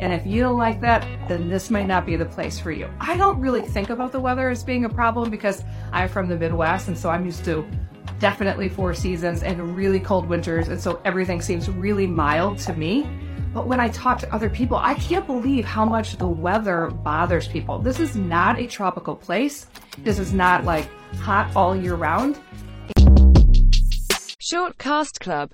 And if you don't like that, then this might not be the place for you. I don't really think about the weather as being a problem because I'm from the Midwest and so I'm used to definitely four seasons and really cold winters. And so everything seems really mild to me. But when I talk to other people, I can't believe how much the weather bothers people. This is not a tropical place. This is not like hot all year round. Short Cast Club